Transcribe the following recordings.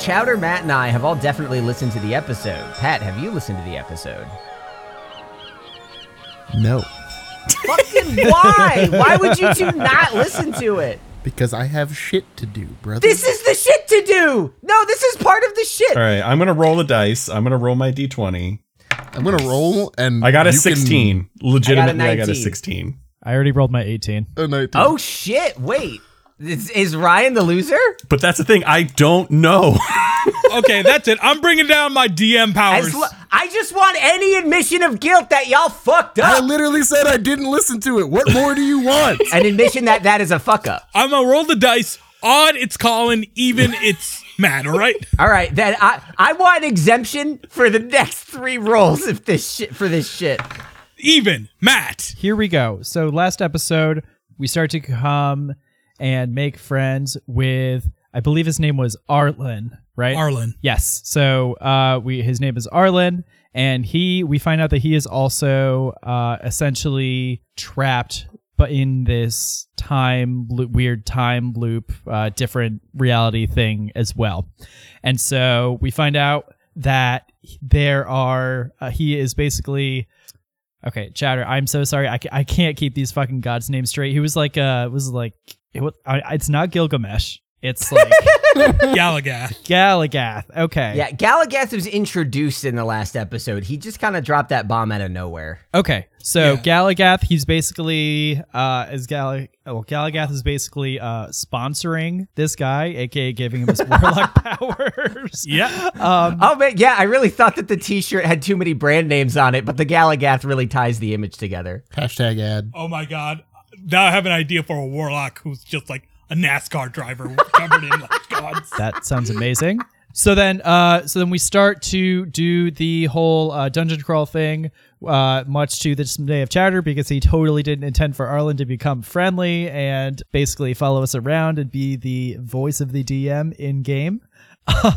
Well, Chowder, Matt, and I have all definitely listened to the episode. Pat, have you listened to the episode? No, Fucking why? Why would you two not listen to it? because I have shit to do, brother. This is the shit to do. No, this is part of the shit. All right, I'm gonna roll the dice. I'm gonna roll my d20. I'm gonna roll, and I got a you can- 16. Legitimately, I got, a 16. I already rolled my 18. a 19. Oh shit! Wait, is, is Ryan the loser? But that's the thing. I don't know. Okay, that's it. I'm bringing down my DM powers. Lo- I just want any admission of guilt that y'all fucked up. I literally said I didn't listen to it. What more do you want? An admission that that is a fuck up. I'm gonna roll the dice. Odd, it's Colin. Even, it's Matt. All right. All right, then I I want exemption for the next three rolls if this shit for this shit. Even Matt. Here we go. So last episode, we start to come and make friends with I believe his name was Arlen, right? Arlen. Yes. So uh, we his name is Arlen, and he we find out that he is also uh, essentially trapped, but in this time loop, weird time loop, uh, different reality thing as well. And so we find out that there are uh, he is basically okay chatter i'm so sorry I, I can't keep these fucking gods names straight he was like uh was like it was, I, it's not gilgamesh it's like Galagath. Galagath. Okay. Yeah, Galagath was introduced in the last episode. He just kind of dropped that bomb out of nowhere. Okay. So Yeah. Galagath, he's basically uh as Gal well, Galagath is basically uh sponsoring this guy, aka giving him his warlock powers. Yeah. Um Oh man, yeah, I really thought that the T-shirt had too many brand names on it, but the Galagath really ties the image together. Hashtag ad. Oh my god. Now I have an idea for a warlock who's just like a NASCAR driver covered in like gods. that sounds amazing. So then uh so then we start to do the whole uh, dungeon crawl thing. Uh, much to the dismay of Chatter because he totally didn't intend for Arlen to become friendly and basically follow us around and be the voice of the DM in game.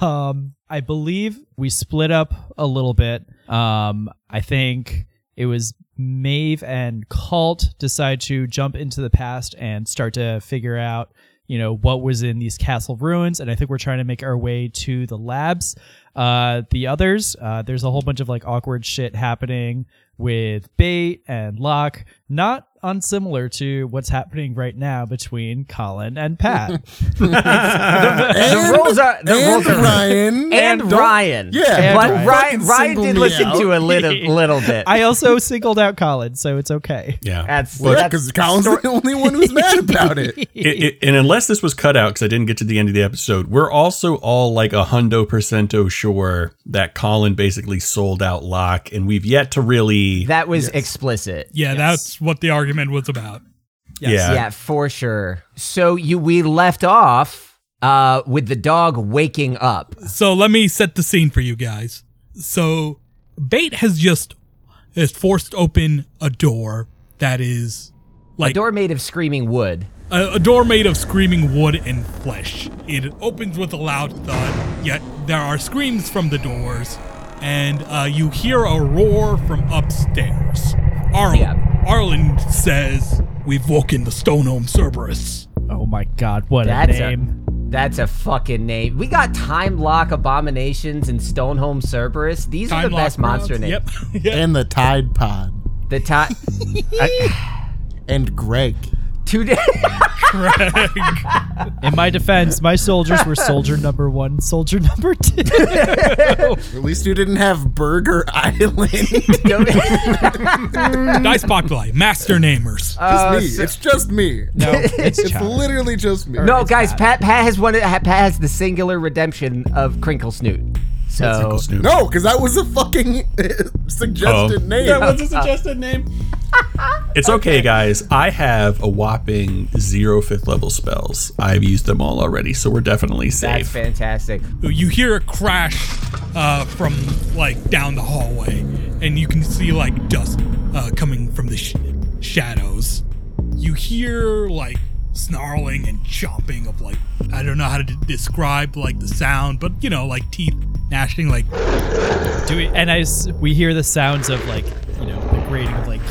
Um, I believe we split up a little bit. Um, I think it was Maeve and Cult decide to jump into the past and start to figure out, you know, what was in these castle ruins. And I think we're trying to make our way to the labs. Uh, the others, uh, there's a whole bunch of like awkward shit happening with Bait and Locke, not unsimilar to what's happening right now between Colin and Pat. the rules are the and rules are Ryan. and Don't- Ryan. Yeah, but don't Ryan Ryan did listen out. to a little little bit. I also singled out Colin, so it's okay. Yeah. That's Well, because Colin's stor- the only one who's mad about it. It- it- and unless this was cut out because I didn't get to the end of the episode, we're also all like a hundo percento sure that Colin basically sold out Locke, and we've yet to really. that was explicit. Yeah, that's what the argument was about. yeah. Yeah, for sure. So you we left off uh with the dog waking up. So let me set the scene for you guys. So Bait has just has forced open a door that is like A door made of screaming wood. a, a door made of screaming wood and flesh. It opens with a loud thud, yet there are screams from the doors, and uh, you hear a roar from upstairs. Arlen, Yeah. Arlen says, We've woken the Stonehome Cerberus. Oh my god, what That's a a name. that's a fucking name. We got time lock abominations and Stonehome Cerberus. These are Time the best lock monster names. Yep. yeah. And the Tide Pod. The time And Greg. Two days. In my defense, my soldiers were soldier number one, soldier number two. At least you didn't have Burger Island. just Dice Populi, Master Namers. Uh, me. so- it's just me. no, it's It's literally just me. no, guys, Pat Pat has one. Pat has the singular redemption of Crinkle Snoot. So No, because that was a fucking suggested Oh. name. That was a suggested name. It's okay, guys. I have a whopping zero fifth level spells. I've used them all already, so we're definitely safe. that's fantastic. You hear a crash uh, from like down the hallway, and you can see like dust uh, coming from the sh- shadows. You hear like snarling and chomping of like I don't know how to d- describe like the sound, but you know like teeth gnashing like Do we, and I s- we hear the sounds of like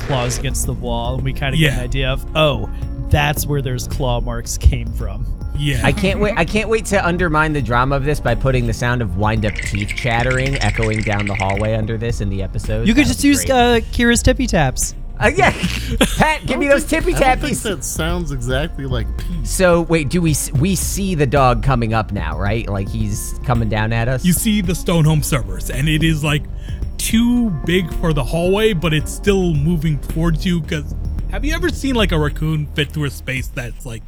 claws against the wall, and we kind of get an idea of oh, that's where those claw marks came from. Yeah. I can't wait. I can't wait to undermine the drama of this by putting the sound of wind-up teeth chattering echoing down the hallway under this in the episode. You could That just use uh, Kira's tippy taps. Uh, yeah, Pat, give me those tippy I don't tappies. that sounds exactly like peace. So wait, do we we see the dog coming up now, right? Like he's coming down at us. You see the Stonehome Cerberus, and it is like too big for the hallway, but it's still moving towards you. Because have you ever seen like a raccoon fit through a space that's like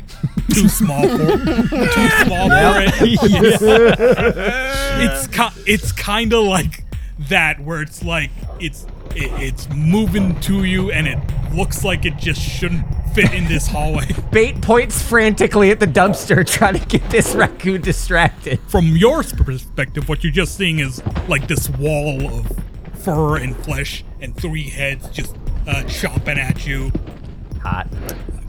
too small for too small for it? it's ki- it's kind of like that, where it's like it's it, it's moving to you, and it looks like it just shouldn't fit in this hallway. Bait points frantically at the dumpster, trying to get this raccoon distracted. from your perspective, what you're just seeing is like this wall of fur and flesh and three heads just uh, chomping at you. Hot.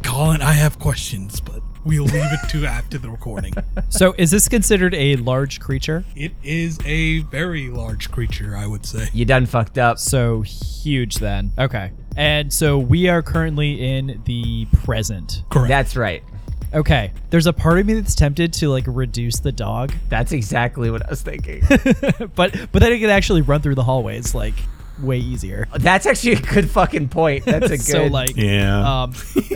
Colin, I have questions, but we'll leave it to after the recording. So is this considered a large creature? It is a very large creature, I would say. You done fucked up. So huge then. Okay. And so we are currently in the present. Correct. That's right. Okay. There's a part of me that's tempted to like reduce the dog, That's exactly what I was thinking. but but then it could actually run through the hallways like way easier. That's actually a good fucking point. That's a good. So like Yeah. um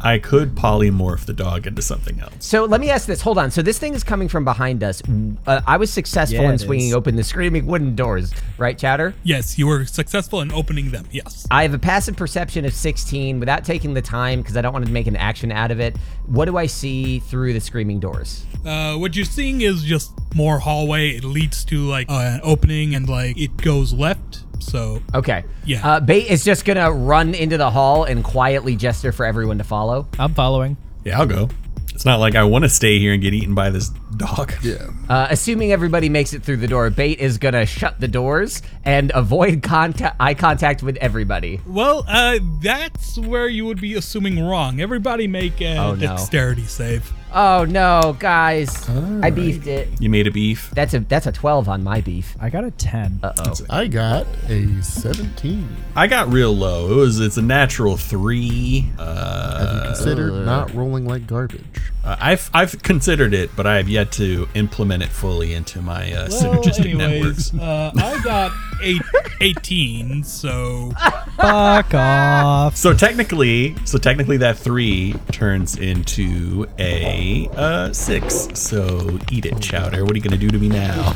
I could polymorph the dog into something else. So let me ask this. Hold on. So this thing is coming from behind us. Uh, I was successful Yeah, in swinging is. open the screaming wooden doors, right, Chowder? yes, you were successful in opening them. Yes. I have a passive perception of 16 without taking the time because I don't want to make an action out of it. What do I see through the screaming doors? Uh, what you're seeing is just more hallway. It leads to like uh, an opening, and like it goes left. So Okay. Yeah. Uh, Bait is just gonna run into the hall and quietly gesture for everyone to follow. I'm following. Yeah, I'll go. It's not like I want to stay here and get eaten by this dog. Yeah. Uh, assuming everybody makes it through the door, Bait is gonna shut the doors and avoid contact, eye contact with everybody. Well, uh, that's where you would be assuming wrong. Everybody make a Oh, no. dexterity save. Oh no, guys! I beefed it. You made a beef. That's a that's a 12 on my beef. I got a 10. Uh oh. I got a 17. I got real low. It was it's a natural three. Uh, Have you considered not rolling like garbage? I've I've considered it, but I have yet to implement it fully into my uh, synergistic networks. uh, I got eight, 18, so Fuck off. So technically, so technically that three turns into a uh, six. So eat it, Chowder. What are you gonna do to me now?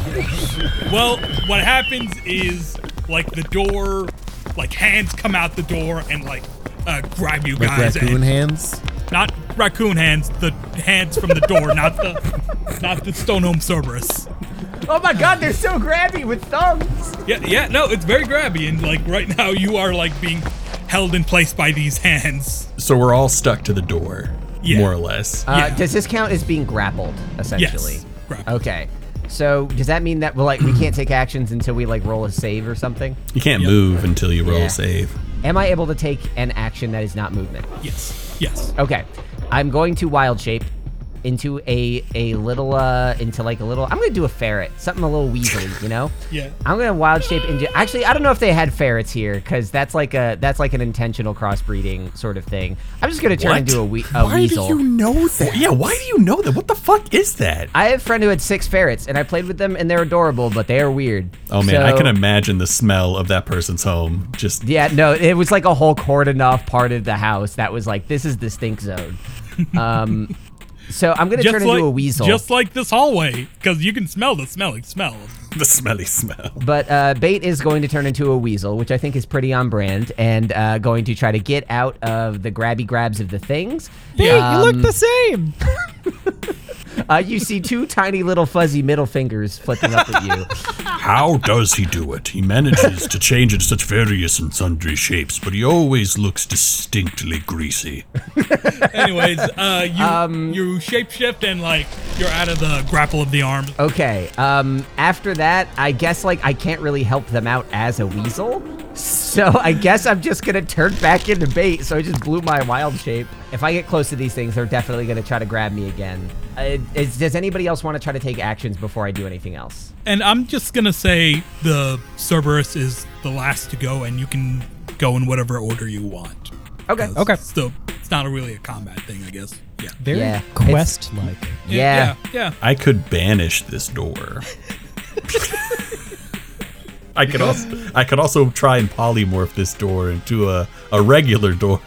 well, what happens is like the door, like hands come out the door and like uh, grab you Like guys, raccoon and hands? Not raccoon hands, the hands from the door, not the not the stone Stonehome Cerberus. Oh my god, they're so grabby with thumbs! Yeah, yeah, no, it's very grabby, and like right now you are like being held in place by these hands. So we're all stuck to the door, Yeah. more or less. Uh, Yeah. Does this count as being grappled, essentially? Yes, grappled. Okay. So does that mean that well, like we can't take actions until we like roll a save or something? You can't move until you roll Yeah. a save. Am I able to take an action that is not movement? Yes, yes. Okay. I'm going to wild shape into a a little uh into like a little I'm gonna do a ferret. Something a little weaselly, you know? Yeah. I'm gonna wild shape into actually I don't know if they had ferrets here, because that's like a that's like an intentional crossbreeding sort of thing. I'm just gonna turn What? into a, we- a Why weasel. do you know that? Yeah, why do you know that? What the fuck is that? I have a friend who had six ferrets, and I played with them, and they're adorable, but they are weird. Oh man, I can imagine the smell of that person's home. Just Yeah, no, it was like a whole cordoned off part of the house that was like, this is the stink zone. Um, so I'm gonna turn into a weasel. Just like this hallway, because you can smell the smelling smell. the smelly smell. but uh, Bait is going to turn into a weasel, which I think is pretty on brand, and uh, going to try to get out of the grabby grabs of the things. Hey, you look the same. Uh, you see two tiny little fuzzy middle fingers flipping up at you. How does he do it? He manages to change in such various and sundry shapes, but he always looks distinctly greasy. Anyways, uh, you Um, you shapeshift and like you're out of the grapple of the arm. Okay. Um, after that, I guess like I can't really help them out as a weasel. So I guess I'm just gonna turn back into bait. So I just blew my wild shape. If I get close to these things, they're definitely gonna try to grab me again. Uh, is, does anybody else want to try to take actions before I do anything else? And I'm just gonna say the Cerberus is the last to go, and you can go in whatever order you want. Okay. Okay. So it's not a really a combat thing, I guess. Yeah. Very Yeah. quest like. Yeah. Yeah. yeah. I could banish this door. I could also I could also try and polymorph this door into a, a regular door.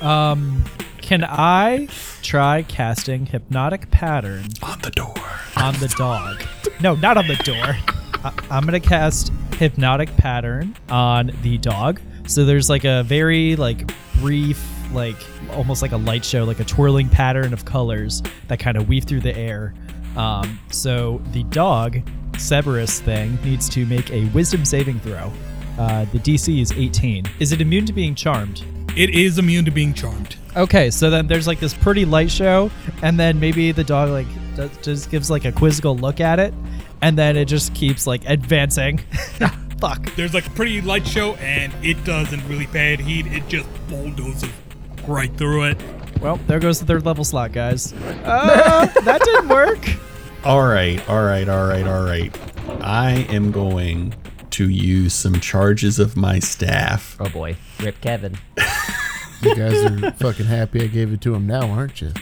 Um, can I try casting hypnotic pattern On the door. on the dog? No, not on the door. I, I'm gonna cast hypnotic pattern on the dog. So there's like a very like brief, like almost like a light show, like a twirling pattern of colors that kind of weave through the air. Um, so the dog, Cerberus thing, needs to make a Wisdom saving throw. Uh, the DC is 18. Is it immune to being charmed? It is immune to being charmed. Okay, so then there's like this pretty light show, and then maybe the dog like does, just gives like a quizzical look at it, and then it just keeps like advancing. Fuck. There's like a pretty light show, and it doesn't really pay any heed. It just bulldozes right through it. Well, there goes the third level slot, guys. Uh, that didn't work. All right, all right, all right, all right. I am going to use some charges of my staff. Oh boy. Rip Kevin. You guys are fucking happy I gave it to him now, aren't you?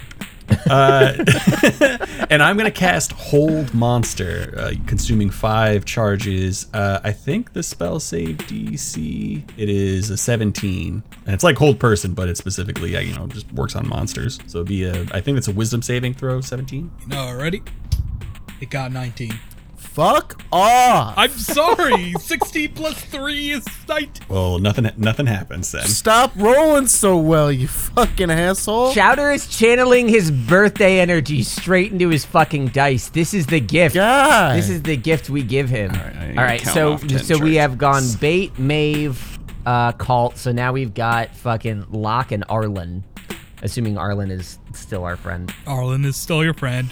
and I'm gonna cast Hold Monster, uh, consuming five charges. Uh, I think the spell save DC it is a 17, and it's like Hold Person, but it specifically, uh, you know, just works on monsters. So it'd be a, I think it's a Wisdom saving throw, 17. No, ready? It got 19. Fuck off! I'm sorry. 60 plus 3 is 19. Well, nothing, nothing happens then. Stop rolling so well, you fucking asshole. Chowder is channeling his birthday energy straight into his fucking dice. This is the gift. God. This is the gift we give him. All right, I right, count so off 10 so we have gone bait, Maeve, uh, Cult. So now we've got fucking Locke and Arlen. Assuming Arlen is still our friend. Arlen is still your friend.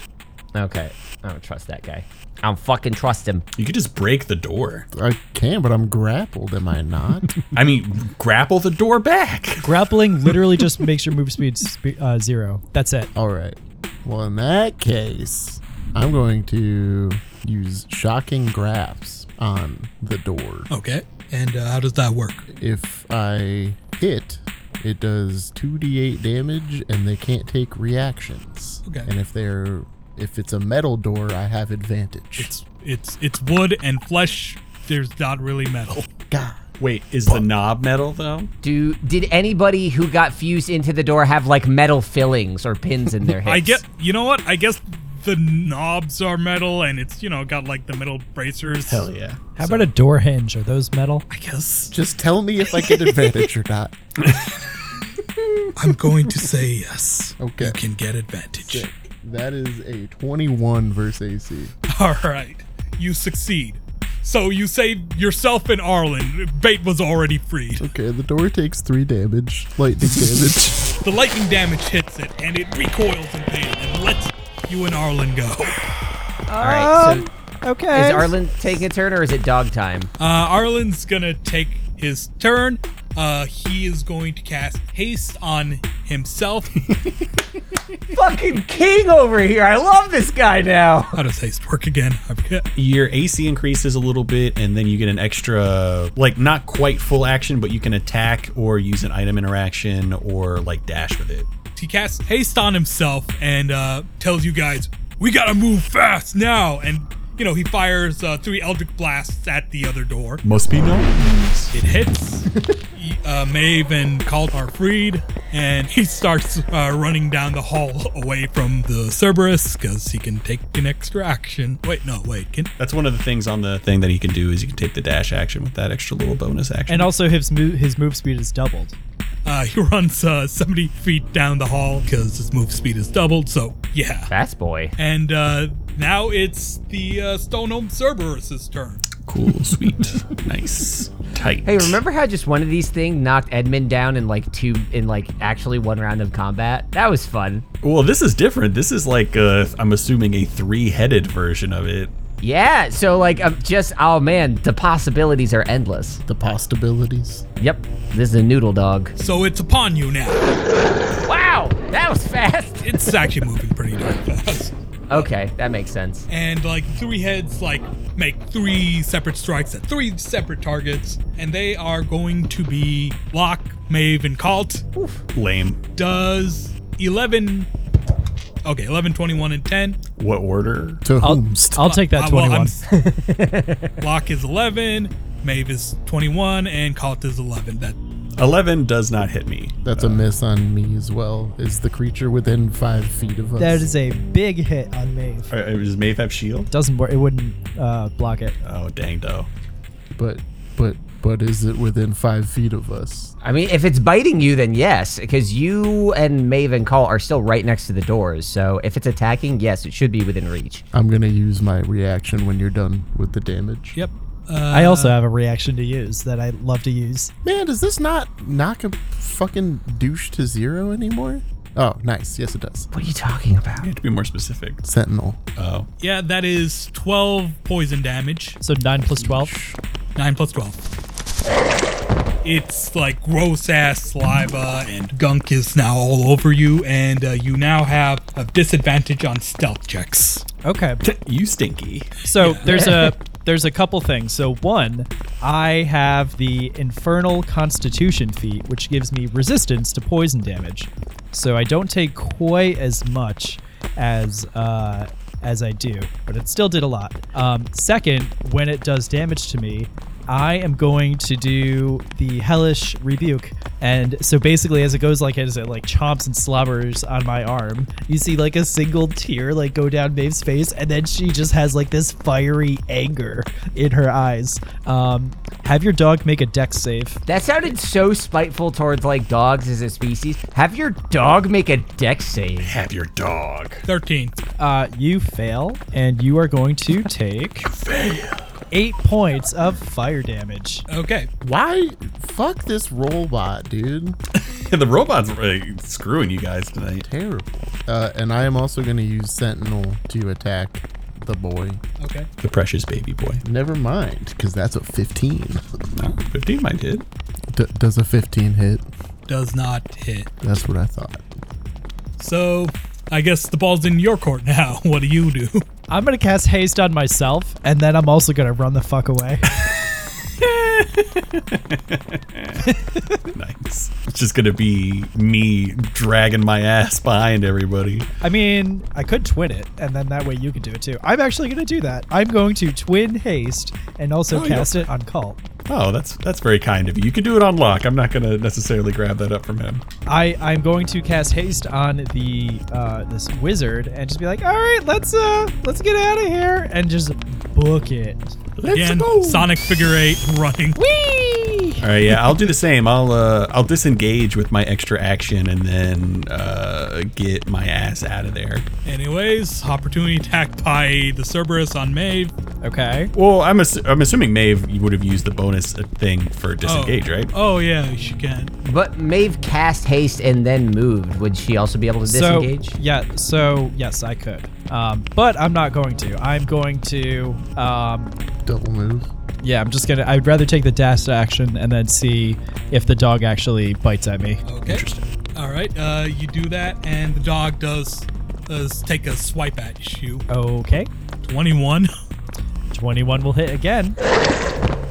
Okay, I don't trust that guy. I don't fucking trust him. You could just break the door. I can, but I'm grappled, am I not? I mean, grapple the door back. Grappling literally just makes your move speed spe- uh, zero. That's it. All right. Well, in that case, I'm going to use shocking grasp on the door. Okay. And uh, how does that work? If I hit, it does 2d8 damage and they can't take reactions. Okay. And if they're if it's a metal door, I have advantage. It's it's it's wood and flesh. There's not really metal. God. Wait, is the knob metal though? Do did anybody who got fused into the door have like metal fillings or pins in their heads? I get. You know what? I guess the knobs are metal, and it's you know got like the metal bracers. Hell yeah. How about a door hinge? Are those metal? I guess Just tell me if I get advantage or not. I'm going to say yes. Okay. You can get advantage. That is a 21 versus AC. All right. You succeed. So you save yourself and Arlen. Bait was already freed. Okay, the door takes 3 damage, lightning damage. The lightning damage hits it, and it recoils in pain and lets you and Arlen go. All right, so Okay. is Arlen taking a turn or is it dog time? Uh, Arlen's gonna take his turn. Uh, he is going to cast haste on himself. Fucking king over here. I love this guy now. How does haste work again? I forget. Your AC increases a little bit, and then you get an extra, like not quite full action, but you can attack or use an item interaction or like dash with it. He casts haste on himself and uh, tells you guys, "We gotta move fast now!" And you know he fires uh, three Eldritch blasts at the other door. Must be nice. It hits. He- uh, Maeve and Cult are freed, and he starts uh, running down the hall away from the Cerberus because he can take an extra action. Wait, no, wait. Can That's one of the things on the thing that he can do is you can take the dash action with that extra little bonus action. and also his move his move speed is doubled. uh, he runs uh, 70 feet down the hall because his move speed is doubled. So yeah. Fast boy. And uh, now it's the uh, Stone Gnome Cerberus's turn. cool, sweet, nice, tight. Hey, remember how just one of these things knocked Edmund down in like two in like actually one round of combat? That was fun. Well, this is different. This is like uh, I'm assuming a three-headed version of it. Yeah, so like um, just oh man, the possibilities are endless. The possibilities. Yep, this is a noodle dog. So it's upon you now. Wow, that was fast. It's actually moving pretty darn fast. Okay, that makes sense. and like three heads like make three separate strikes at three separate targets and they are going to be Locke, Maeve, and Cult. Lame. Does 11 Okay, 11, 21, and 10. What order? To I'll, whomst? I'll take that Uh, well, 21. I'm- is 11, Maeve is 21, and Cult is 11. That 11 does not hit me. That's a miss on me as well. Is the creature within five feet of us? that is a big hit on Maeve. Uh, Does Maeve have shield? Doesn't work. It wouldn't uh, block it. Oh, dang, though. But, but, but is it within five feet of us? I mean, if it's biting you, then yes, because you and Maeve and Call are still right next to the doors. So if it's attacking, yes, it should be within reach. I'm gonna use my reaction when you're done with the damage. yep. Uh, I also have a reaction to use that I love to use. Man, does this not knock a fucking douche to zero anymore? Oh, nice. Yes, it does. What are you talking about? You have to be more specific. Sentinel. Oh. yeah, that is 12 poison damage. So 9 plus 12. 9 plus 12. It's like gross ass saliva and gunk is now all over you, and uh, you now have a disadvantage on stealth checks. Okay. You stinky. So there's a there's a couple things. So one, I have the Infernal Constitution feat, which gives me resistance to poison damage. So I don't take quite as much as uh, as I do, but it still did a lot. Um, second, when it does damage to me, I am going to do the hellish rebuke, and so basically, as it goes like as it like chomps and slobbers on my arm, you see like a single tear like go down Maeve's face, and then she just has like this fiery anger in her eyes. Um, have your dog make a dex save. That sounded so spiteful towards like dogs as a species. Have your dog make a dex save. Have your dog. 13. Uh, you fail, and you are going to take eight points of fire damage. Okay. Why? Fuck this robot, dude. the robot's uh, screwing you guys tonight. Terrible. Uh, and I am also gonna use Sentinel to attack the boy. Okay. The precious baby boy. Never mind, because that's a 15. No, 15 might hit. D- does a 15 hit? Does not hit. That's what I thought. So, I guess the ball's in your court now. What do you do? I'm gonna cast haste on myself, and then I'm also gonna run the fuck away. Nice. It's just gonna be me dragging my ass behind everybody. I mean, I could twin it, and then that way you can do it too. I'm actually gonna do that. I'm going to twin haste and also Oh, cast yeah. it on cult. Oh, that's that's very kind of you. You can do it on Locke. I'm not gonna necessarily grab that up from him. I I'm going to cast haste on the uh, this wizard and just be like, all right, let's uh let's get out of here and just book it. Let's Again, go. Sonic figure eight running. Whee! All right, yeah, I'll do the same. I'll uh, I'll disengage with my extra action and then uh, get my ass out of there. Anyways, opportunity attack by the Cerberus on Maeve. Okay. Well, I'm assu- I'm assuming Maeve would have used the bonus uh, thing for disengage, oh. right? Oh, yeah, she can. But Maeve cast haste and then moved. Would she also be able to So disengage? yeah, so yes, I could, um, but I'm not going to. I'm going to um, Double move. Yeah, I'm just gonna. I'd rather take the dash action and then see if the dog actually bites at me. Okay. Interesting. All right, uh, you do that, and the dog does does take a swipe at you. Okay, 21. 21 will hit again.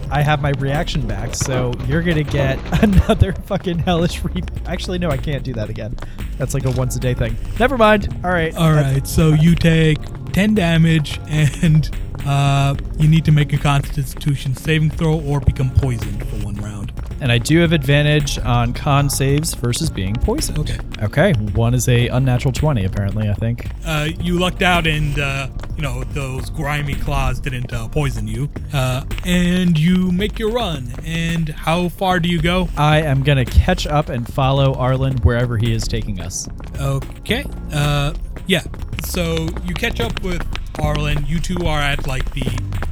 I have my reaction back, so you're gonna get another fucking hellish re. Actually, no, I can't do that again. That's like a once a day thing. Never mind. All right. All right, so you take 10 damage, and uh, you need to make a Constitution saving throw or become poisoned for one round. And I do have advantage on con saves versus being poisoned. Okay. Okay. One is a unnatural 20, apparently. I think. Uh, you lucked out, and uh, you know those grimy claws didn't uh, poison you. Uh, and you make your run. And how far do you go? I am gonna catch up and follow Arlen wherever he is taking us. Okay. Uh, yeah. So you catch up with Arlen. You two are at like the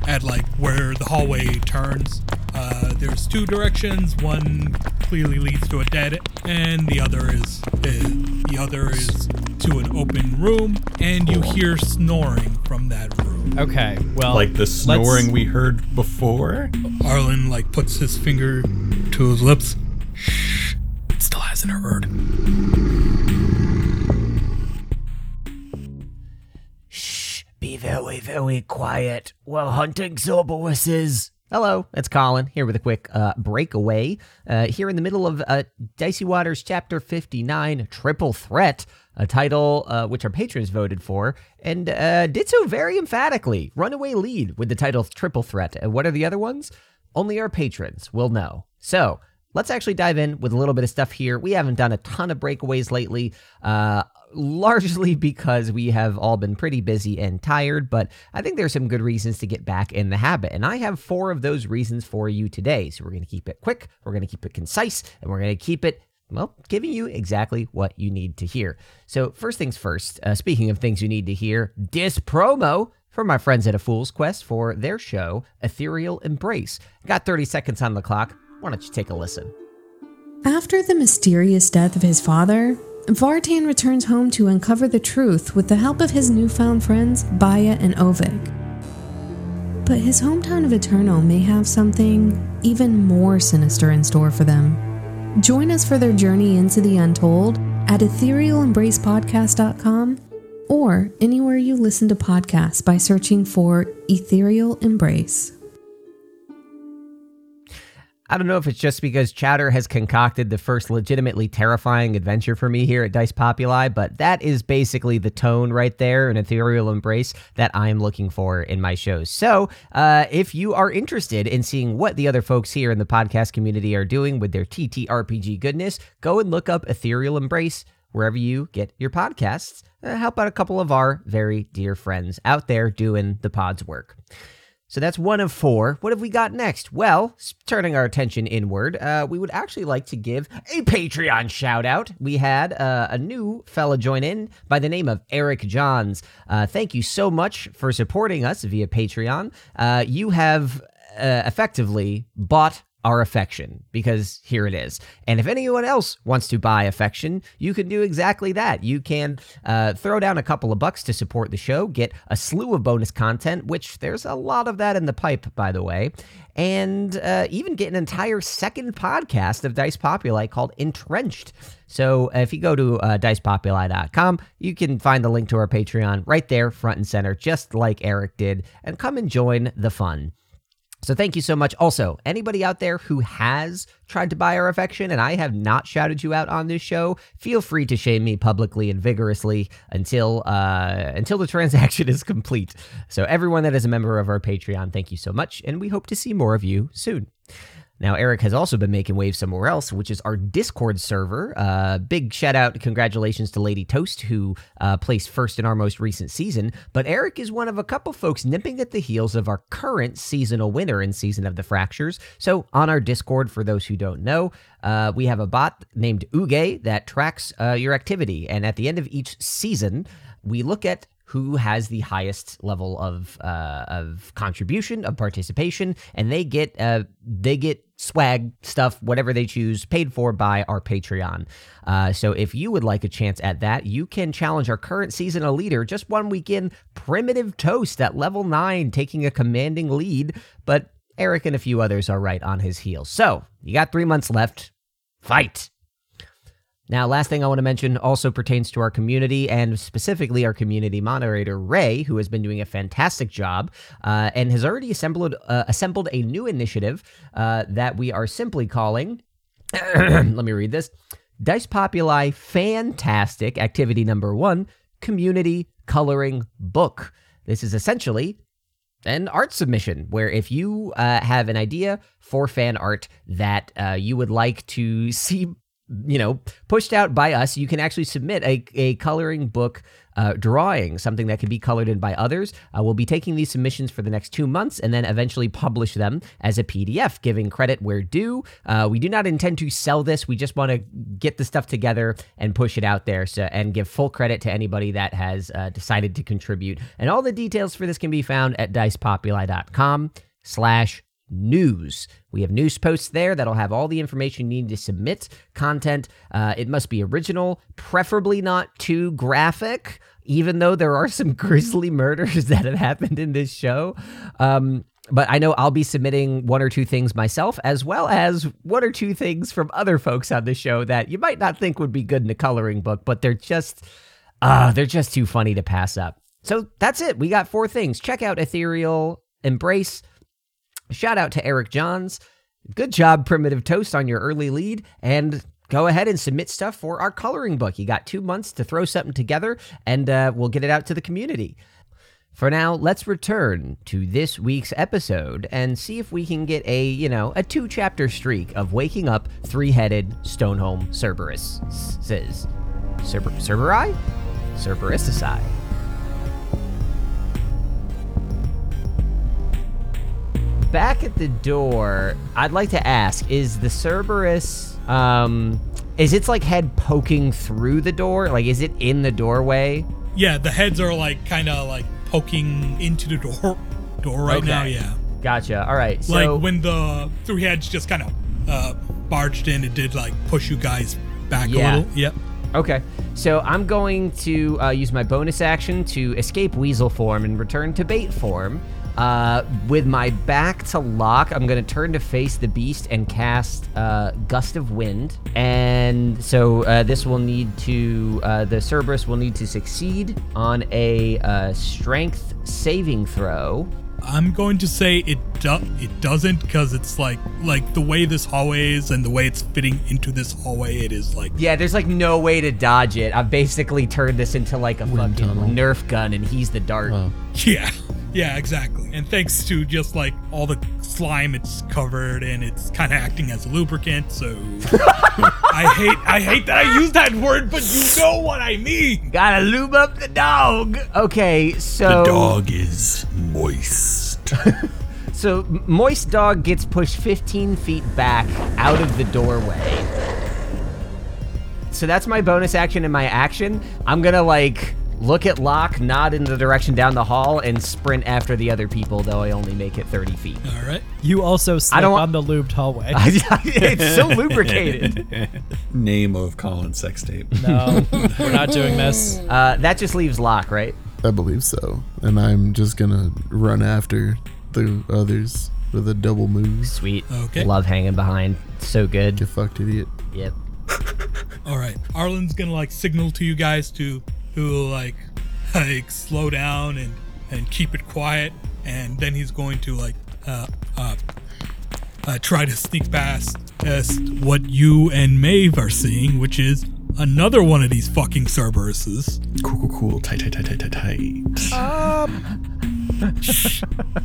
at like where the hallway turns. Uh, there's two directions. One clearly leads to a dead, and the other is uh, the other is to an open room. And you hear snoring from that room. Okay. Well, Like the let's- snoring we heard before. Arlen like puts his finger to his lips. Shh. It still hasn't heard. Be very, very quiet while hunting Zorboruses. Hello, it's Colin here with a quick uh, breakaway. Uh, here in the middle of uh, Dicey Waters Chapter 59, Triple Threat, a title uh, which our patrons voted for, and uh, did so very emphatically. Runaway lead with the title Triple Threat. And what are the other ones? Only our patrons will know. So, let's actually dive in with a little bit of stuff here. We haven't done a ton of breakaways lately. Uh, largely because we have all been pretty busy and tired, but I think there's some good reasons to get back in the habit. And I have four of those reasons for you today. So we're going to keep it quick, we're going to keep it concise, and we're going to keep it well, giving you exactly what you need to hear. So, first things first, uh, speaking of things you need to hear, dis promo from my friends at A Fool's Quest for their show, Ethereal Embrace. Got 30 seconds on the clock. Why don't you take a listen? After the mysterious death of his father, Vartan returns home to uncover the truth with the help of his newfound friends, Baya and Ovik. But his hometown of Eterno may have something even more sinister in store for them. Join us for their journey into the untold at etherealembracepodcast.com or anywhere you listen to podcasts by searching for Ethereal Embrace. I don't know if it's just because Chowder has concocted the first legitimately terrifying adventure for me here at Dice Populi, but that is basically the tone right there, an ethereal embrace that I'm looking for in my shows. So, uh, if you are interested in seeing what the other folks here in the podcast community are doing with their TTRPG goodness, go and look up Ethereal Embrace wherever you get your podcasts. Uh, help out a couple of our very dear friends out there doing the pod's work. So that's one of four. What have we got next? Well, turning our attention inward, uh, we would actually like to give a Patreon shout out. We had uh, a new fella join in by the name of Eric Johns. Uh, thank you so much for supporting us via Patreon. Uh, you have uh, effectively bought our affection because here it is. And if anyone else wants to buy affection, you can do exactly that. You can uh, throw down a couple of bucks to support the show, get a slew of bonus content, which there's a lot of that in the pipe, by the way, and uh, even get an entire second podcast of Dice Populi called Entrenched. So uh, if you go to uh, dicepopuli.com, you can find the link to our Patreon right there, front and center, just like Eric did, and come and join the fun. So thank you so much. Also, anybody out there who has tried to buy our affection and I have not shouted you out on this show, feel free to shame me publicly and vigorously until uh, until the transaction is complete. So everyone that is a member of our Patreon, thank you so much, and we hope to see more of you soon. Now, Eric has also been making waves somewhere else, which is our Discord server. Uh, big shout out, congratulations to Lady Toast, who uh, placed first in our most recent season. But Eric is one of a couple folks nipping at the heels of our current seasonal winner in Season of the Fractures. So, on our Discord, for those who don't know, uh, we have a bot named Uge that tracks uh, your activity. And at the end of each season, we look at who has the highest level of uh, of contribution of participation, and they get uh, they get swag stuff, whatever they choose, paid for by our Patreon. Uh, so if you would like a chance at that, you can challenge our current seasonal leader just one weekend, Primitive Toast at level nine, taking a commanding lead, but. Eric and a few others are right on his heels. So, you got three months left. Fight! Now, last thing I want to mention also pertains to our community and specifically our community moderator, Ray, who has been doing a fantastic job uh, and has already assembled, uh, assembled a new initiative uh, that we are simply calling, let me read this Dice Populi Fantastic Activity Number One Community Coloring Book. This is essentially an art submission where if you uh, have an idea for fan art that uh, you would like to see you know, pushed out by us, you can actually submit a, a coloring book uh, drawing, something that can be colored in by others. Uh, we'll be taking these submissions for the next two months and then eventually publish them as a PDF, giving credit where due. Uh, we do not intend to sell this. We just want to get the stuff together and push it out there so, and give full credit to anybody that has uh, decided to contribute. And all the details for this can be found at dicepopuli.com slash news. We have news posts there that'll have all the information you need to submit content. Uh, it must be original, preferably not too graphic, even though there are some grisly murders that have happened in this show. Um, but I know I'll be submitting one or two things myself, as well as one or two things from other folks on the show that you might not think would be good in a coloring book, but they're just, uh, they're just too funny to pass up. So that's it. We got four things. Check out Ethereal Embrace Shout out to Eric Johns. Good job, Primitive Toast, on your early lead. And go ahead and submit stuff for our coloring book. You got two months to throw something together, and uh, we'll get it out to the community. For now, let's return to this week's episode and see if we can get a, you know, a two chapter streak of waking up three headed Stoneholm Cerberus. Says Cerber Cerberi? Cerberisici. Back at the door, I'd like to ask, is the Cerberus um is its like head poking through the door? Like is it in the doorway? Yeah, the heads are like kind of like poking into the door door right now. Yeah, Gotcha. All right. So like when the three heads just kind of uh, barged in, it did like push you guys back Yeah. a little. Yep. Okay, so I'm going to uh, use my bonus action to escape weasel form and return to bait form. Uh, with my back to Locke, I'm going to turn to face the beast and cast uh, Gust of Wind. And so uh, this will need to, uh, the Cerberus will need to succeed on a uh, strength saving throw. I'm going to say it do- it doesn't because it's like like the way this hallway is and the way it's fitting into this hallway. It is like Yeah, there's like no way to dodge it. I've basically turned this into like a fucking tunnel. Nerf gun, and he's the dart. Oh. yeah, yeah, exactly. And thanks to just like all the slime it's covered and it's kind of acting as a lubricant. So I hate I hate that I use that word, but you know what I mean. Gotta lube up the dog. Okay, so The dog is moist. So Moist Dog gets pushed 15 feet back out of the doorway. So that's my bonus action and my action. I'm gonna like look at Locke, nod in the direction down the hall, and sprint after the other people. Though I only make it 30 feet. All right. You also slip don't on the lubed hallway. it's so lubricated. Name of Colin's sex tape. no, we're not doing this. Uh, that just leaves Locke, right? I believe so. And I'm just gonna run after the others with a double move. Sweet. Okay. Love hanging behind. So good. You fucked, idiot. Yep. All right. Arlen's gonna like signal to you guys to to like like slow down and and keep it quiet, and then he's going to like uh uh, uh try to sneak past as what you and Maeve are seeing, which is another one of these fucking Cerberuses. Cool, cool, cool. Tight, tight, tight, tight, tight, tight. Um,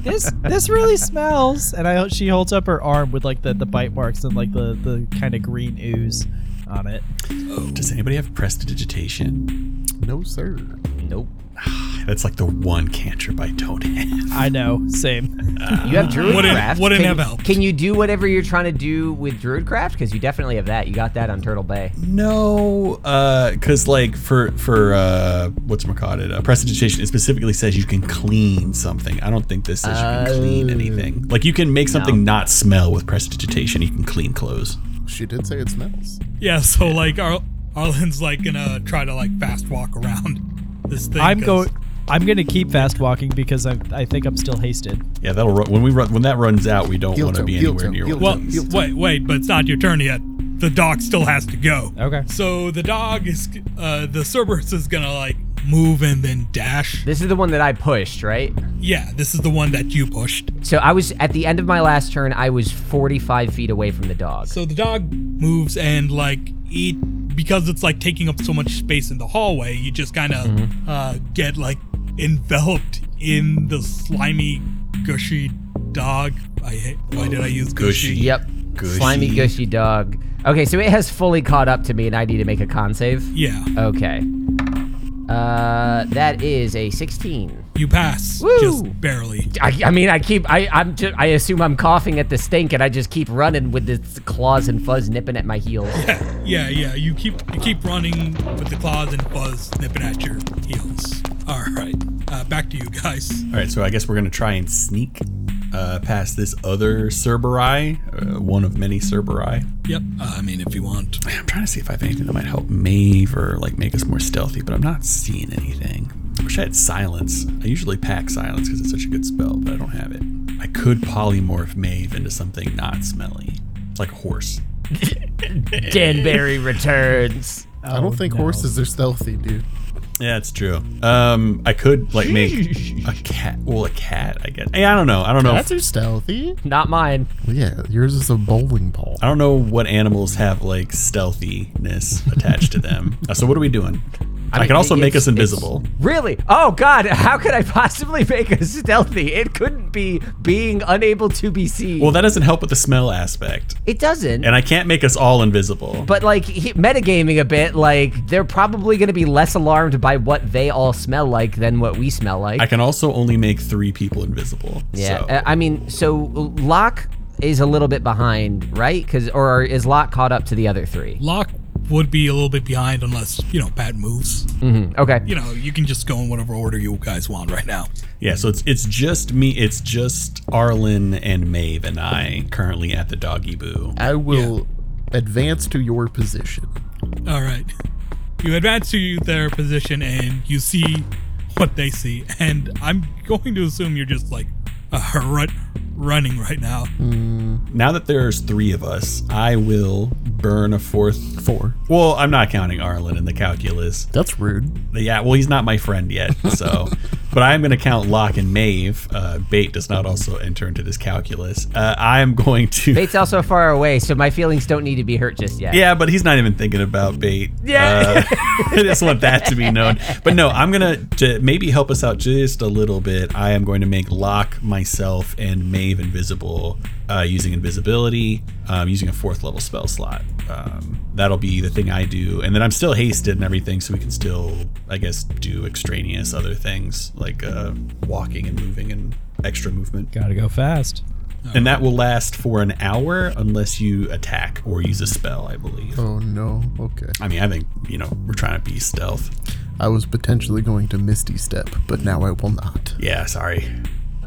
this this really smells. And I she holds up her arm with like the, the bite marks and like the the kind of green ooze on it. Does anybody have prestidigitation? No, sir. Nope. That's like the one cantrip I don't have. I know, same. You have Druidcraft. Wouldn't- wouldn't can, have helped. Can you do whatever you're trying to do with Druidcraft? Because you definitely have that. You got that on Turtle Bay. No, uh, cause like for for uh, what's it? Uh, prestidigitation, it specifically says you can clean something. I don't think this says you can clean Oh. anything. Like you can make something not smell with prestidigitation. You can clean clothes. She did say it smells. Yeah. So like Ar- Arlen's like gonna try to like fast walk around this thing. I'm 'cause- going. I'm gonna keep fast walking because I I think I'm still hasted. Yeah, that'll run, when we run when that runs out. We don't want to be anywhere toe, near heel one Well, of Heel wait, wait, but it's not your turn yet. The dog still has to go. Okay. So the dog is, uh, the Cerberus is gonna like move and then dash. This is the one that I pushed, right? Yeah, this is the one that you pushed. So I was at the end of my last turn. I was 45 feet away from the dog. So the dog moves and like it because it's like taking up so much space in the hallway. You just kind of uh, get like enveloped in the slimy, gushy dog. I hate. Why did I use gushy? Gushy. Yep. Gushy. Slimy gushy dog. Okay, so it has fully caught up to me, and I need to make a con save. Yeah, Okay. Uh, that is a 16. you pass Woo! just barely. I, I mean, I keep, I, I'm, just, I assume I'm coughing at the stink, and I just keep running with the claws and fuzz nipping at my heels. Yeah, yeah, yeah. You keep you keep running with the claws and fuzz nipping at your heels. All right, uh, back to you guys. All right, so I guess we're gonna try and sneak uh, past this other Cerberi, uh, one of many Cerberi. Yep. Uh, I mean, if you want. I'm trying to see if I have anything that might help Maeve or like make us more stealthy, but I'm not seeing anything. I wish I had silence. I usually pack silence because it's such a good spell, but I don't have it. I could polymorph Maeve into something not smelly, It's like a horse. Danbury returns. I don't think no. horses are stealthy, dude. Yeah, it's true. Um, I could like make a cat. Well, a cat, I guess. Hey, I don't know. I don't know. Cats are stealthy. Not mine. Well, yeah, yours is a bowling ball. I don't know what animals have like stealthiness attached to them. Uh, so what are we doing? I, mean, can also make us invisible. Really? Oh God! How could I possibly make us stealthy? It couldn't be being unable to be seen. Well, that doesn't help with the smell aspect, it doesn't. and I can't make us all invisible. but like he, metagaming a bit, like they're probably going to be less alarmed by what they all smell like than what we smell like. I can also only make three people invisible. yeah. So. uh, I mean, so Locke is a little bit behind, right? Because or is Locke caught up to the other three? Locke would be a little bit behind unless, you know, Pat moves. Mm-hmm. Okay. You know, you can just go in whatever order you guys want right now. Yeah, so it's it's just me. It's just Arlen and Maeve and I currently at the doggy boo. I will advance to your position. All right. You advance to their position and you see what they see. And I'm going to assume you're just like uh, run, running right now. Now that there's three of us, I will burn a fourth. Four. Well, I'm not counting Arlen in the calculus. That's rude. Yeah, well, he's not my friend yet, so. but I am going to count Locke and Maeve. Uh, Bait does not also enter into this calculus. Uh, I am going to. Bait's also far away, so my feelings don't need to be hurt just yet. Yeah, but he's not even thinking about bait. Yeah. Uh, I just want that to be known. But no, I'm gonna to maybe help us out just a little bit. I am going to make Locke, myself, and Maeve invisible uh, using invisibility, um, using a fourth level spell slot. Um, that'll be the thing I do, and then I'm still hasted and everything, so we can still, I guess, do extraneous other things like uh, walking and moving and extra movement. Gotta go fast. And that will last for an hour unless you attack or use a spell, I believe. Oh no. Okay. I mean, I think, you know, we're trying to be stealth. I was potentially going to Misty Step, but now I will not. Yeah, sorry.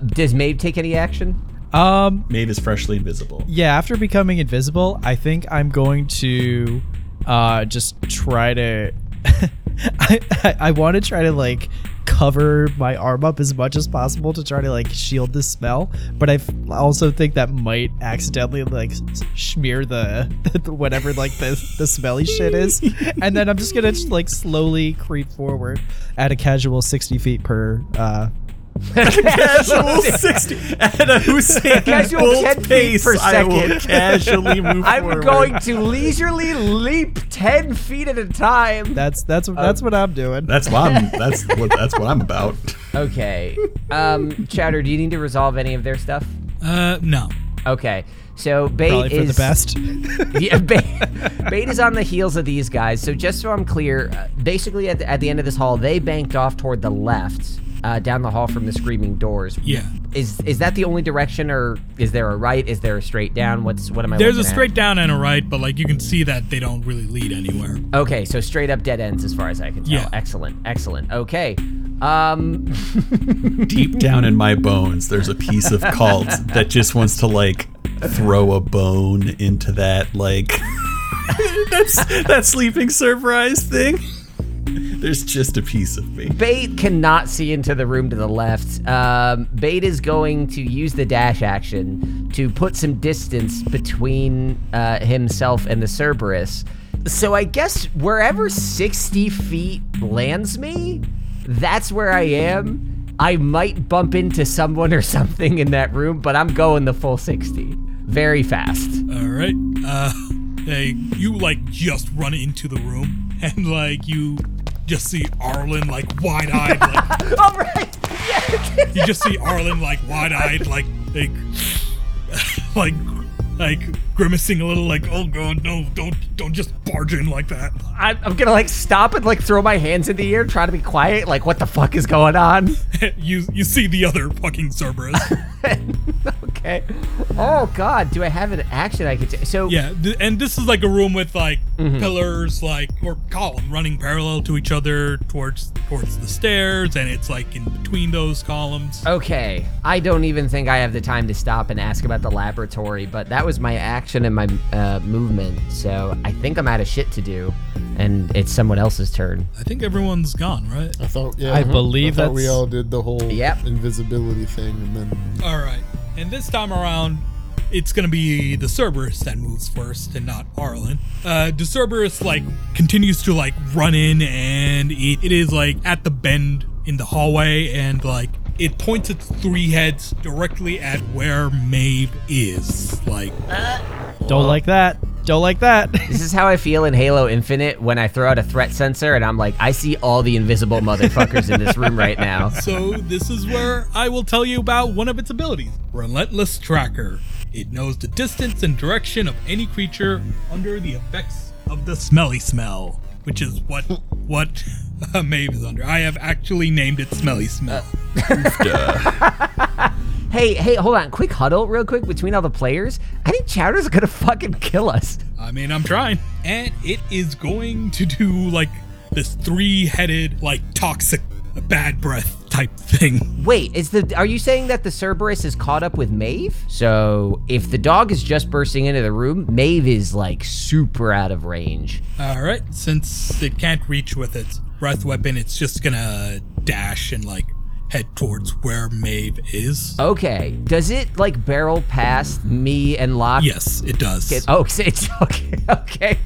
Does Maeve take any action? Um, Maeve is freshly invisible. yeah, after becoming invisible, I think I'm going to uh just try to I I, I want to try to like cover my arm up as much as possible to try to like shield the smell, but I also think that might accidentally like smear the, the whatever like the the smelly shit is, and then I'm just gonna just, like slowly creep forward at a casual 60 feet per uh Casual 60 at a Usain Casual Bolt 10 feet pace. per I will second. casually move I'm forward. going to leisurely leap 10 feet at a time. That's that's that's what I'm doing. That's what I'm. That's what. That's what I'm about. Okay. Um, Chowder, do you need to resolve any of their stuff? Uh, no. Okay. So Bait Probably for is the best. yeah, Bait, Bait is on the heels of these guys. So just so I'm clear, uh, basically at the, at the end of this hall, they banked off toward the left, uh, down the hall from the screaming doors. Yeah. Is is that the only direction, or is there a right? Is there a straight down? What's what am I? There's a looking at? straight down and a right, but like you can see that they don't really lead anywhere. Okay, so straight up dead ends as far as I can tell. Yeah. Excellent, excellent. Okay. Um Deep down in my bones, there's a piece of Cult that just wants to like throw a bone into that like that's that sleeping surprise thing. There's just a piece of me. Bait cannot see into the room to the left. Um, Bait is going to use the dash action to put some distance between uh, himself and the Cerberus. So I guess wherever 60 feet lands me, that's where I am. I might bump into someone or something in that room, but I'm going the full 60. Very fast. All right. Uh, hey, you like just run into the room and like you just see Arlen like wide-eyed, like All right. Yeah. you just see Arlen like wide-eyed, like like like like grimacing a little, like oh god, no, don't don't just barge in like that. I'm, I'm gonna like stop and like throw my hands in the air, try to be quiet. Like, what the fuck is going on? you you see the other fucking Cerberus. okay. Oh God, do I have an action I could take? So Yeah, th- and this is like a room with like mm-hmm. pillars, like or column running parallel to each other towards towards the stairs, and it's like in between those columns. Okay, I don't even think I have the time to stop and ask about the laboratory, but that was my action and my uh, movement, so I think I'm out of shit to do, and it's someone else's turn. I think everyone's gone, right? I thought. Yeah. I believe I thought we all did the whole Yep. invisibility thing, and then All right, and this time around, it's gonna be the Cerberus that moves first and not Arlen. Uh, the Cerberus like continues to like run in and it, it is like at the bend in the hallway and like it points its three heads directly at where Maeve is. Like uh, Don't like that. Don't like that. This is how I feel in Halo Infinite when I throw out a threat sensor and I'm like, I see all the invisible motherfuckers in this room right now. So this is where I will tell you about one of its abilities, Relentless Tracker. It knows the distance and direction of any creature under the effects of the smelly smell, which is what what uh, Maeve is under. I have actually named it Smelly Smell. Hey, hey, hold on. Quick huddle, real quick, between all the players. I think Chowder's gonna fucking kill us. I mean, I'm trying. And it is going to do like this three-headed, like toxic bad breath type thing. Wait, is the are you saying that the Cerberus is caught up with Maeve? So if the dog is just bursting into the room, Maeve is like super out of range. All right, since it can't reach with its breath weapon, it's just gonna dash and like head towards where Maeve is. Okay. Does it like barrel past me and Locke? Yes, it does. It- oh, it's okay. Okay.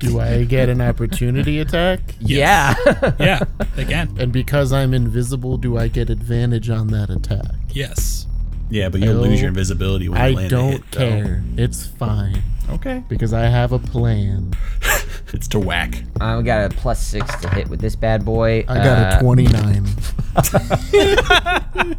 Do I get an opportunity attack? Yeah. yeah, they can. And because I'm invisible, do I get advantage on that attack? Yes. Yeah, but you'll lose your invisibility when you I land a don't hit, though. care. It's fine. Okay. Because I have a plan. It's to whack. I got a plus six to hit with this bad boy. I got Uh, a 29.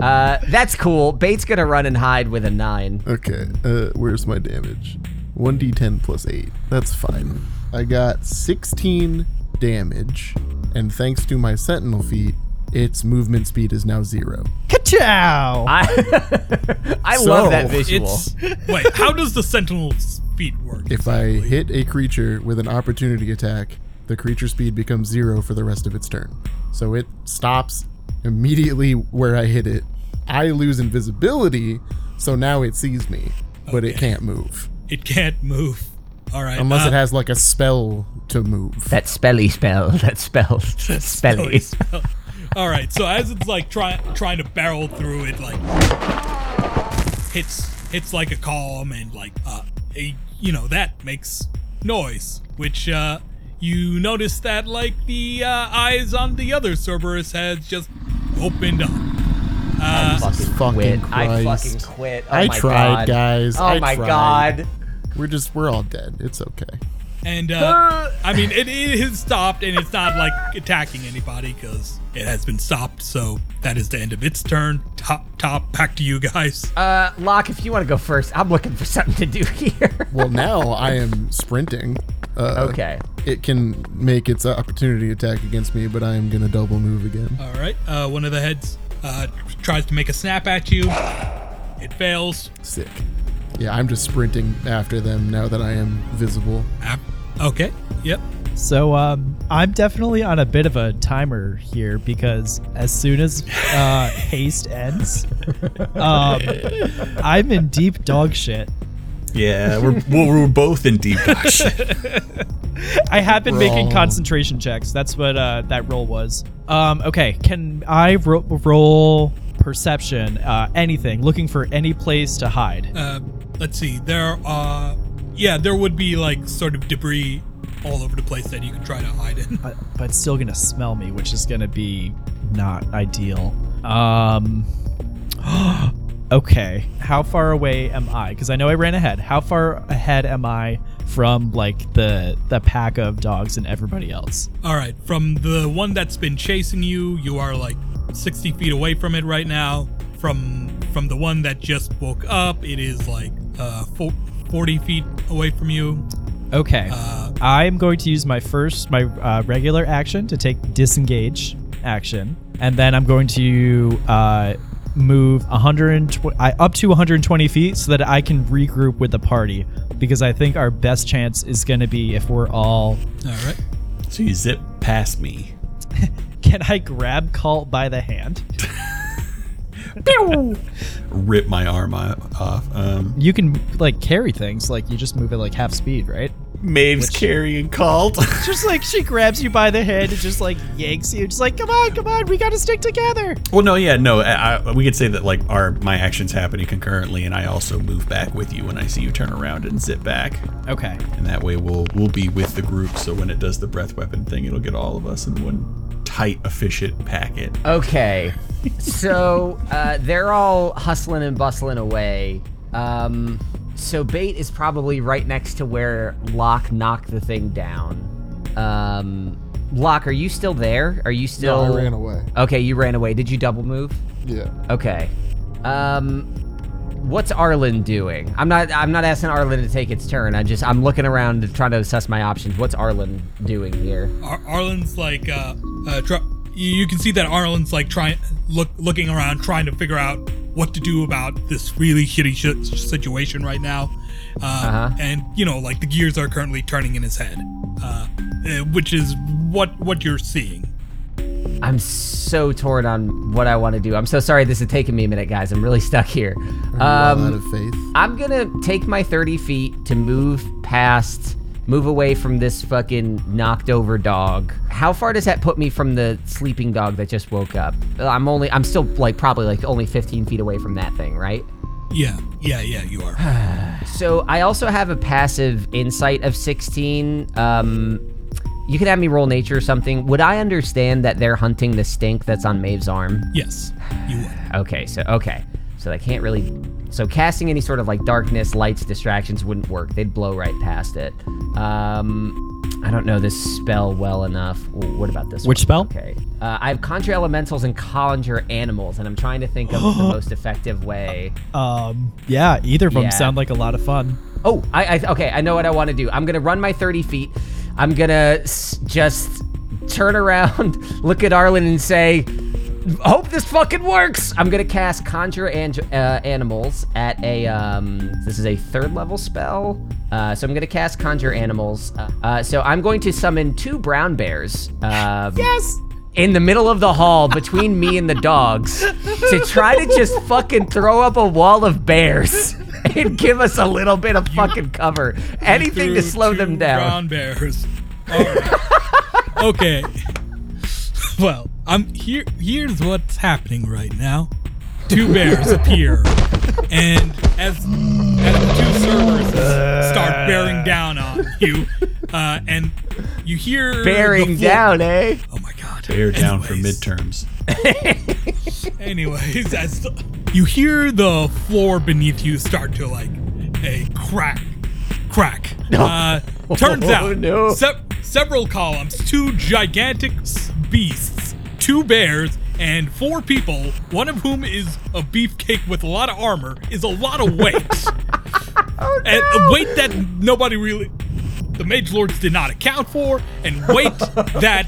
Uh, that's cool. Bait's gonna run and hide with a nine. Okay, uh, where's my damage? 1d10 plus 8. That's fine. I got 16 damage, and thanks to my sentinel feat, its movement speed is now zero. Ka-chow! I I So, love that visual. It's wait. How does the Sentinel speed work? If I exactly? hit a creature with an opportunity attack, the creature speed becomes zero for the rest of its turn. So it stops immediately where I hit it. I lose invisibility, so now it sees me, but it can't move. it can't move. All right. Unless uh, it has like a spell to move. that spelly spell. That spell. spelly. All right. So as it's like trying trying to barrel through it, like hits hits like a column and like uh a, you know that makes noise, which uh you notice that like the uh, eyes on the other Cerberus has just opened up. Uh, fucking fucking quit. I fucking quit. Oh I my tried, God. guys. Oh I my tried. god. We're just we're all dead. It's okay. And uh, I mean, it, it has stopped, and it's not like attacking anybody because it has been stopped. So that is the end of its turn. Top, top, back to you guys. Uh, Locke, if you want to go first, I'm looking for something to do here. Well, now I am sprinting. Uh, okay. It can make its opportunity attack against me, but I am gonna double move again. All right. Uh, one of the heads uh, tries to make a snap at you. It fails. Sick. Yeah, I'm just sprinting after them now that I am visible. Ap- Okay. Yep. So um, I'm definitely on a bit of a timer here because as soon as uh, haste ends, um, I'm in deep dog shit. Yeah, we're we're both in deep dog shit. I have been making Roll. concentration checks. That's what uh, that roll was. Um, okay, can I ro- roll perception? Uh, anything, looking for any place to hide. Uh, let's see. There are. Yeah, there would be like sort of debris all over the place that you could try to hide in. but, but it's still gonna smell me, which is gonna be not ideal. Um. okay, how far away am I? Because I know I ran ahead. How far ahead am I from like the the pack of dogs and everybody else? All right, from the one that's been chasing you, you are like 60 feet away from it right now. From from the one that just woke up, it is like uh, fo- 40 feet away from you. Okay, Uh, I'm going to use my first my uh, regular action to take disengage action, and then I'm going to uh, move 120 I, up to 120 feet so that I can regroup with the party because I think our best chance is going to be if we're all. all right. So you zip past me. Can I grab Cult by the hand? Rip my arm off. Um, You can like carry things, like you just move at like half speed, right? Maeve's carrying Cult. just like she grabs you by the head and just like yanks you, just like, come on, come on, we gotta stick together. well, no, yeah, no. I, I, we could say that like our my actions happening concurrently, and I also move back with you when I see you turn around and zip back, Okay. and that way we'll we'll be with the group. So when it does the breath weapon thing, it'll get all of us in one tight, efficient packet. Okay. so uh, they're all hustling and bustling away. Um, so Bait is probably right next to where Locke knocked the thing down. Um, Locke, are you still there? Are you still? No. I ran away. Okay, you ran away. Did you double move? Yeah. Okay. Um, what's Arlen doing? I'm not. I'm not asking Arlen to take its turn. I just. I'm looking around to try to assess my options. What's Arlen doing here? Ar- Arlen's like, uh, uh, tr- you you can see that Arlen's like trying, look, looking around, trying to figure out what to do about this really shitty sh- situation right now. Uh, Uh-huh. And you know, like the gears are currently turning in his head, uh, uh, which is what what you're seeing. I'm so torn on what I want to do. I'm so sorry this is taking me a minute, guys. I'm really stuck here. I'm out Um, of faith. I'm gonna take my 30 feet to move past, move away from this fucking knocked over dog. How far does that put me from the sleeping dog that just woke up? I'm only, I'm still like probably like only 15 feet away from that thing, right? Yeah, yeah, yeah. You are. So I also have a passive insight of 16. Um, you can have me roll nature or something. Would I understand that they're hunting the stink that's on Maeve's arm? yes, you would. Okay, so okay. So they can't really so casting any sort of like darkness, lights, distractions wouldn't work. They'd blow right past it. Um I don't know this spell well enough. Ooh, what about this? Which one? spell? Okay. Uh, I have conjure elementals and conjure animals, and I'm trying to think of the most effective way. Um, yeah, either of them Yeah. sound like a lot of fun. Oh, I, I okay. I know what I want to do. I'm gonna run my 30 feet. I'm gonna just turn around, look at Arlen, and say, "Hope this fucking works." I'm gonna cast Conjure and uh, Animals at a. Um, this is a third level spell. Uh, so I'm gonna cast Conjure Animals. Uh, uh, so I'm going to summon two brown bears. Um, Yes. In the middle of the hall between me and the dogs to try to just fucking throw up a wall of bears and give us a little bit of fucking cover. Anything to slow two them down. Brown bears. All right. okay. Well, I'm here. Here's what's happening right now. Two bears appear, and as as the two servers start bearing down on you, uh, and you hear Bearing down, eh? Oh my god! Bear down for Anyways. midterms. Anyways, as the, you hear the floor beneath you start to like a crack, crack. Uh, turns Oh, out no. se- several columns, two gigantic s- beasts, two bears, and four people, one of whom is a beefcake with a lot of armor, is a lot of weight. And a weight that nobody really, the mage lords did not account for, and weight that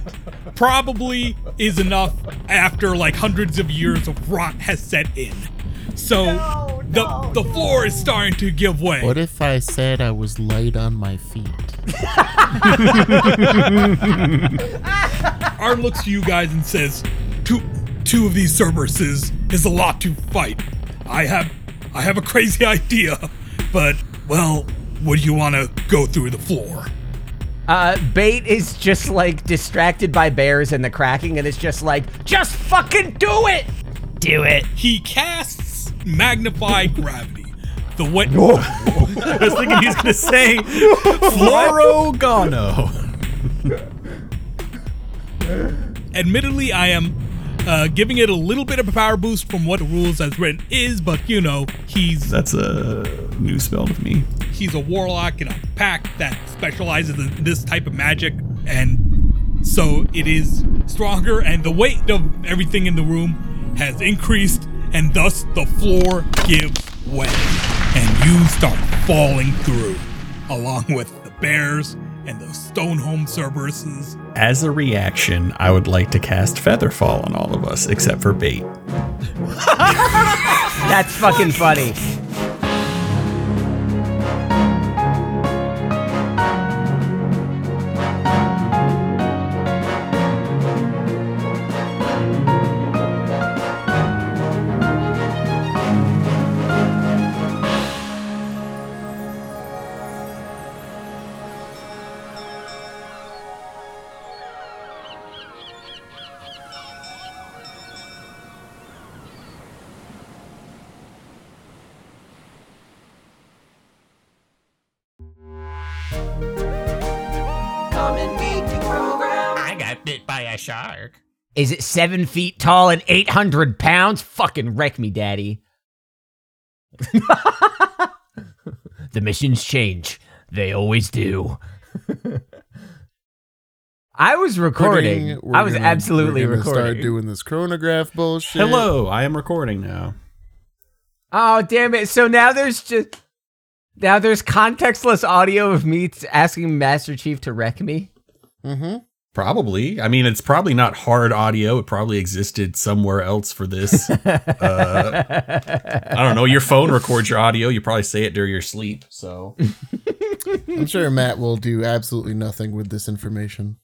probably is enough after like hundreds of years of rot has set in. So the the floor is starting to give way. What if I said I was light on my feet? Arn looks to you guys and says, two two of these Cerberuses is a lot to fight. I have I have a crazy idea, but well, would you want to go through the floor? Uh, Bait is just like distracted by bears and the cracking, and it's just like, just fucking do it! Do it. He casts magnified gravity. The way I was thinking he's gonna say Florogano. admittedly I am uh, giving it a little bit of a power boost from what the rules as written is, but you know, he's That's a new spell to me. he's a warlock in a pack that specializes in this type of magic and so it is stronger and the weight of everything in the room has increased and thus the floor gives way and you start falling through along with the bears and the Stonehome Cerberuses. As a reaction, I would like to cast Featherfall on all of us, except for Bait. That's fucking funny. Is it seven feet tall and 800 pounds? Fucking wreck me, daddy. the missions change. They always do. I was recording. Recording, we're I was gonna- absolutely we're gonna Start doing this chronograph bullshit. Hello, I am recording now. Oh, damn it. So now there's just. Now there's contextless audio of me asking Master Chief to wreck me. Mm-hmm. Probably. I mean, it's probably not hard audio. It probably existed somewhere else for this. uh, I don't know. Your phone records your audio. You probably say it during your sleep. So I'm sure Matt will do absolutely nothing with this information.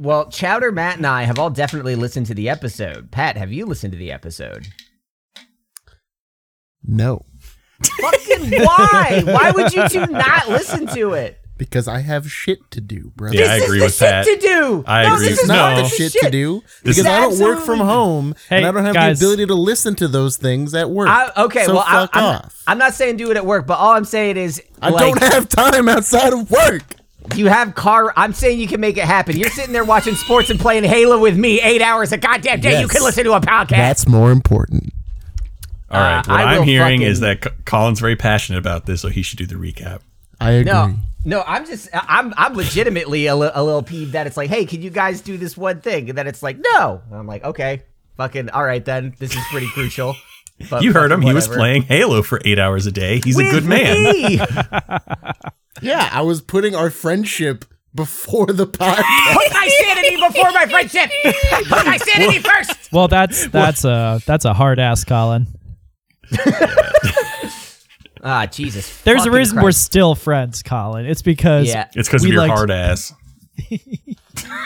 Well, Chowder, Matt, and I have all definitely listened to the episode. Pat, have you listened to the episode? No, Fucking why? Why would you two not listen to it? because I have shit to do, brother. Yeah, I This agree is the with shit Pat. to do. I no, agree. This It's is No. not the the shit, shit to do This because is I don't work from absolutely- home Hey, and I don't have guys. the ability to listen to those things at work. I, okay, so well, I, fuck I'm, off. I'm not saying do it at work, but all I'm saying is I like, don't have time outside of work. You have car. I'm saying you can make it happen. You're sitting there watching sports and playing Halo with me eight hours a goddamn day. You can listen to a podcast. That's more important. All right. Uh, what I I'm will hearing is that Colin's very passionate about this, so he should do the recap. I agree. no, no. I'm just. I'm. I'm legitimately a, li- a little peeved that it's like, hey, can you guys do this one thing? And then it's like, no. And I'm like, okay, fucking, all right then. This is pretty crucial. But You heard him. fucking He was playing Halo for eight hours a day. He's a good man. me. Yeah, I was putting our friendship before the podcast. Put my sanity before my friendship. Put my sanity first. Well, that's that's a that's a hard ass, Colin. Ah, Jesus. There's a fucking reason we're Christ. still friends, Colin. It's because Yeah. It's because We of your liked- hard ass.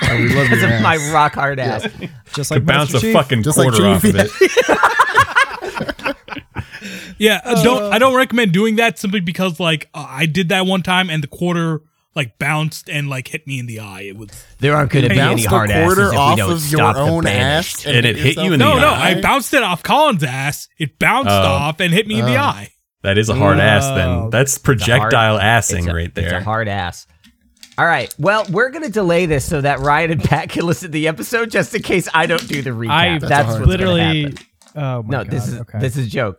Oh, we love because your of my rock hard ass. just To like bounce Master a Chief. fucking Just like quarter off of Chief, it. Yeah, I don't I don't recommend doing that simply because like uh, I did that one time and the quarter like bounced and like hit me in the eye. It was There aren't going to be Bounced any a hard asses quarter if we off don't of your stop the own banished. ass And it hit you in the eye. no, no. eye? I bounced it off Colin's ass. It bounced Oh. off and hit me in the Oh. eye. That is a hard ass. Oh. Then that's projectile hard- assing a- right It's there. a hard ass. All right. Well, we're going to delay this so that Ryan and Pat can listen to the episode just in case I don't do the recap. I That's, hard what's literally. Gonna happen. Oh my No, god. this is okay. this is a joke.